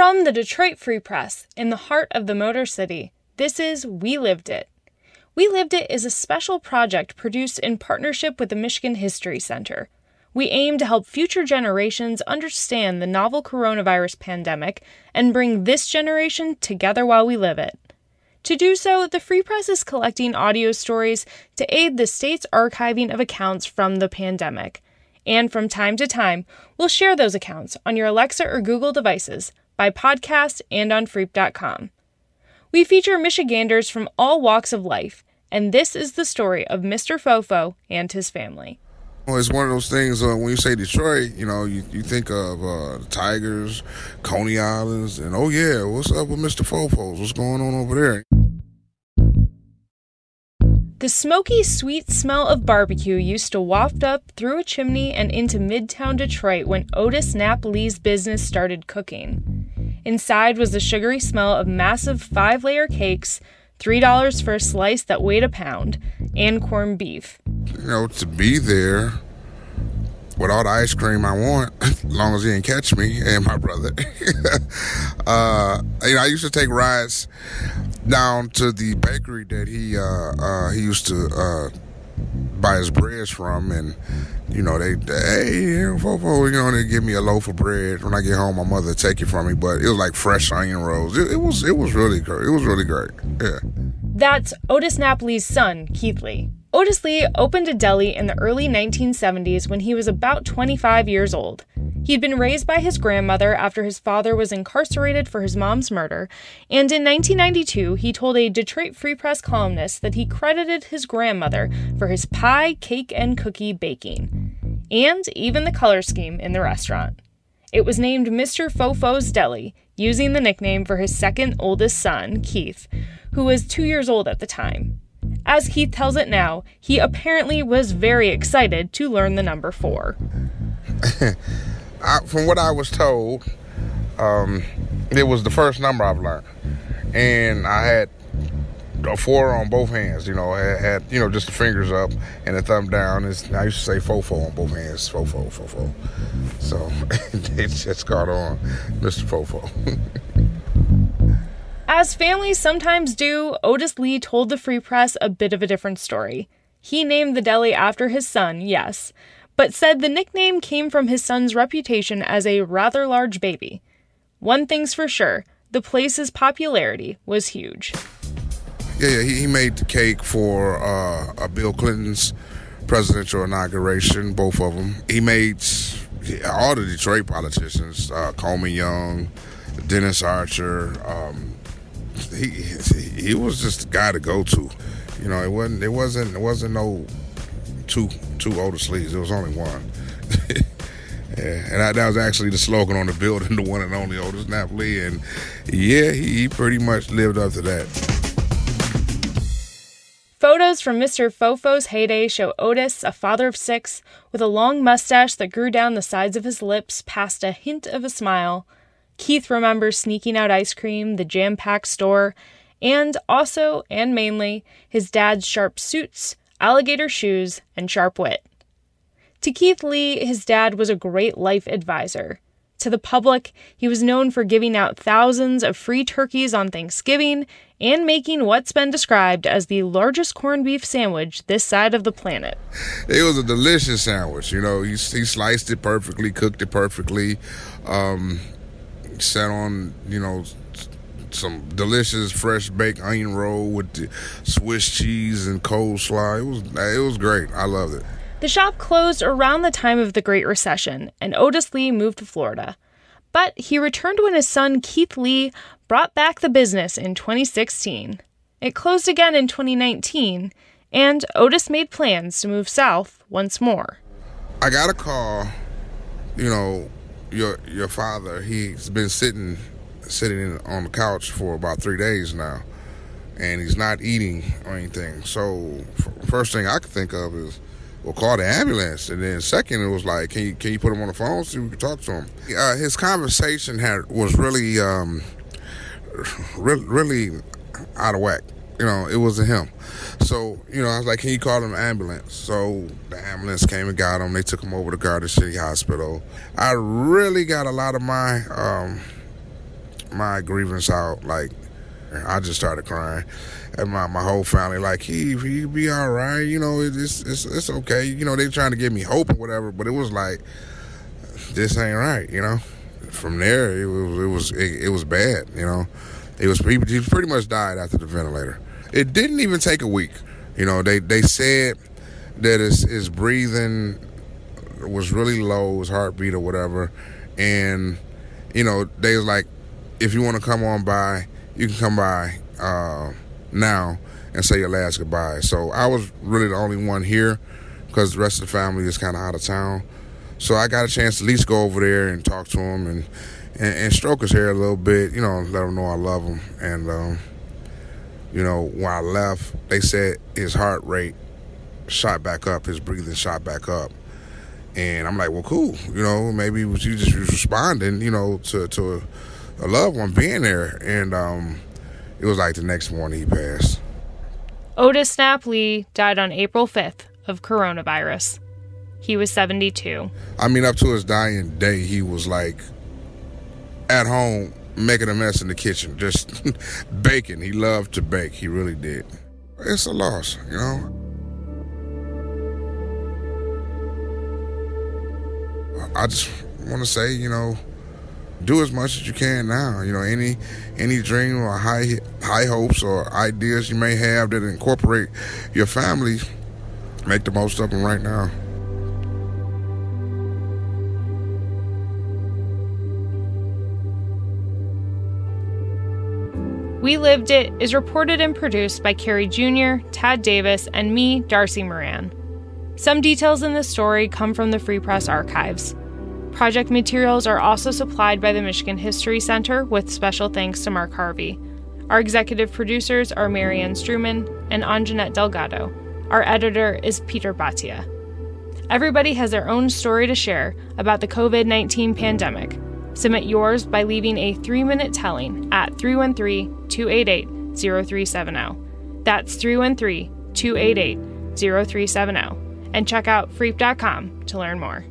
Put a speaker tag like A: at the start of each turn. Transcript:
A: From the Detroit Free Press, in the heart of the Motor City, this is We Lived It. We Lived It is a special project produced in partnership with the Michigan History Center. We aim to help future generations understand the novel coronavirus pandemic and bring this generation together while we live it. To do so, the Free Press is collecting audio stories to aid the state's archiving of accounts from the pandemic. And from time to time, we'll share those accounts on your Alexa or Google devices by podcast and on Freep.com. We feature Michiganders from all walks of life, and this is the story of Mr. Fofo and his family.
B: Well, it's one of those things uh, when you say Detroit, you know, you, you think of uh, the Tigers, Coney Islands, and oh yeah, what's up with Mr. Fofos? What's going on over there?
A: The smoky, sweet smell of barbecue used to waft up through a chimney and into midtown Detroit when Otis Knapp Lee's business started cooking. Inside was the sugary smell of massive five layer cakes, $3 for a slice that weighed a pound, and corned beef.
B: You know, to be there with all the ice cream I want, as long as he didn't catch me and my brother. uh, you know, I used to take rides down to the bakery that he uh, uh, he used to uh, buy his breads from, and you know they hey fofo, you know they give me a loaf of bread when I get home. My mother take it from me, but it was like fresh onion rolls. It, it was it was really great. It was really great. Yeah.
A: That's Otis Knapp Lee's son, Keith Lee. Otis Lee opened a deli in the early 1970s when he was about 25 years old. He'd been raised by his grandmother after his father was incarcerated for his mom's murder, and in 1992 he told a Detroit Free Press columnist that he credited his grandmother for his pie, cake, and cookie baking, and even the color scheme in the restaurant. It was named Mr. Fofo's Deli, using the nickname for his second oldest son, Keith, who was two years old at the time. As Keith tells it now, he apparently was very excited to learn the number four.
B: I, from what I was told, um, it was the first number I've learned, and I had a four on both hands. You know, had, had you know just the fingers up and the thumb down. It's, I used to say fofo on both hands, fofo, fofo. So it just caught on, Mister Fofo.
A: As families sometimes do, Otis Lee told the Free Press a bit of a different story. He named the deli after his son, yes, but said the nickname came from his son's reputation as a rather large baby. One thing's for sure the place's popularity was huge.
B: Yeah, yeah, he, he made the cake for uh, Bill Clinton's presidential inauguration, both of them. He made all the Detroit politicians, uh, Coleman Young, Dennis Archer, um, he he was just the guy to go to. You know, it wasn't it wasn't it wasn't no two two Otis Lees. It was only one. yeah, and I, that was actually the slogan on the building, the one and only Otis Knapp Lee. And yeah, he, he pretty much lived up to that.
A: Photos from Mr. Fofo's heyday show Otis, a father of six, with a long mustache that grew down the sides of his lips past a hint of a smile, Keith remembers sneaking out ice cream, the jam packed store, and also, and mainly, his dad's sharp suits, alligator shoes, and sharp wit. To Keith Lee, his dad was a great life advisor. To the public, he was known for giving out thousands of free turkeys on Thanksgiving and making what's been described as the largest corned beef sandwich this side of the planet.
B: It was a delicious sandwich. You know, he, he sliced it perfectly, cooked it perfectly. Um, sat on, you know, some delicious fresh baked onion roll with the Swiss cheese and coleslaw. It was it was great. I loved it.
A: The shop closed around the time of the Great Recession, and Otis Lee moved to Florida. But he returned when his son Keith Lee brought back the business in 2016. It closed again in 2019, and Otis made plans to move south once more.
B: I got a call, you know, your your father he's been sitting sitting on the couch for about three days now and he's not eating or anything. So first thing i could think of is well call the ambulance. And then second it was like can you can you put him on the phone so we can talk to him? Uh, his conversation had was really um really, really out of whack you know, it wasn't him. So, you know, I was like, can you call an ambulance? So the ambulance came and got him. They took him over to Garden City Hospital. I really got a lot of my um, my grievance out, like I just started crying, and my my whole family like he he be all right, you know it's it's it's okay, you know they trying to give me hope or whatever, but it was like this ain't right, you know. From there, it was it was it, it was bad, you know. It was he, he pretty much died after the ventilator. It didn't even take a week, you know. They they said that his his breathing was really low, his heartbeat or whatever, and you know they was like, if you want to come on by, you can come by uh, now and say your last goodbye. So I was really the only one here because the rest of the family is kind of out of town. So I got a chance to at least go over there and talk to him and, and, and stroke his hair a little bit, you know, let him know I love him. And, um, you know, when I left, they said his heart rate shot back up, his breathing shot back up. And I'm like, well, cool. You know, maybe you just responding, you know, to, to a, a loved one being there. And um, it was like the next morning he passed.
A: Otis Knapp Lee died on April 5th of coronavirus. He was 72.
B: I mean, up to his dying day, he was like at home making a mess in the kitchen, just baking. He loved to bake. He really did. It's a loss, you know. I just want to say, you know, do as much as you can now. You know, any any dream or high high hopes or ideas you may have that incorporate your family, make the most of them right now.
A: We Lived It is reported and produced by Carrie Jr., Tad Davis, and me, Darcy Moran. Some details in this story come from the Free Press archives. Project materials are also supplied by the Michigan History Center, with special thanks to Mark Harvey. Our executive producers are Marianne Struman and Anjanette Delgado. Our editor is Peter Bhatia. Everybody has their own story to share about the COVID 19 pandemic. Submit yours by leaving a three minute telling at 313 288 0370. That's 313 288 0370. And check out freep.com to learn more.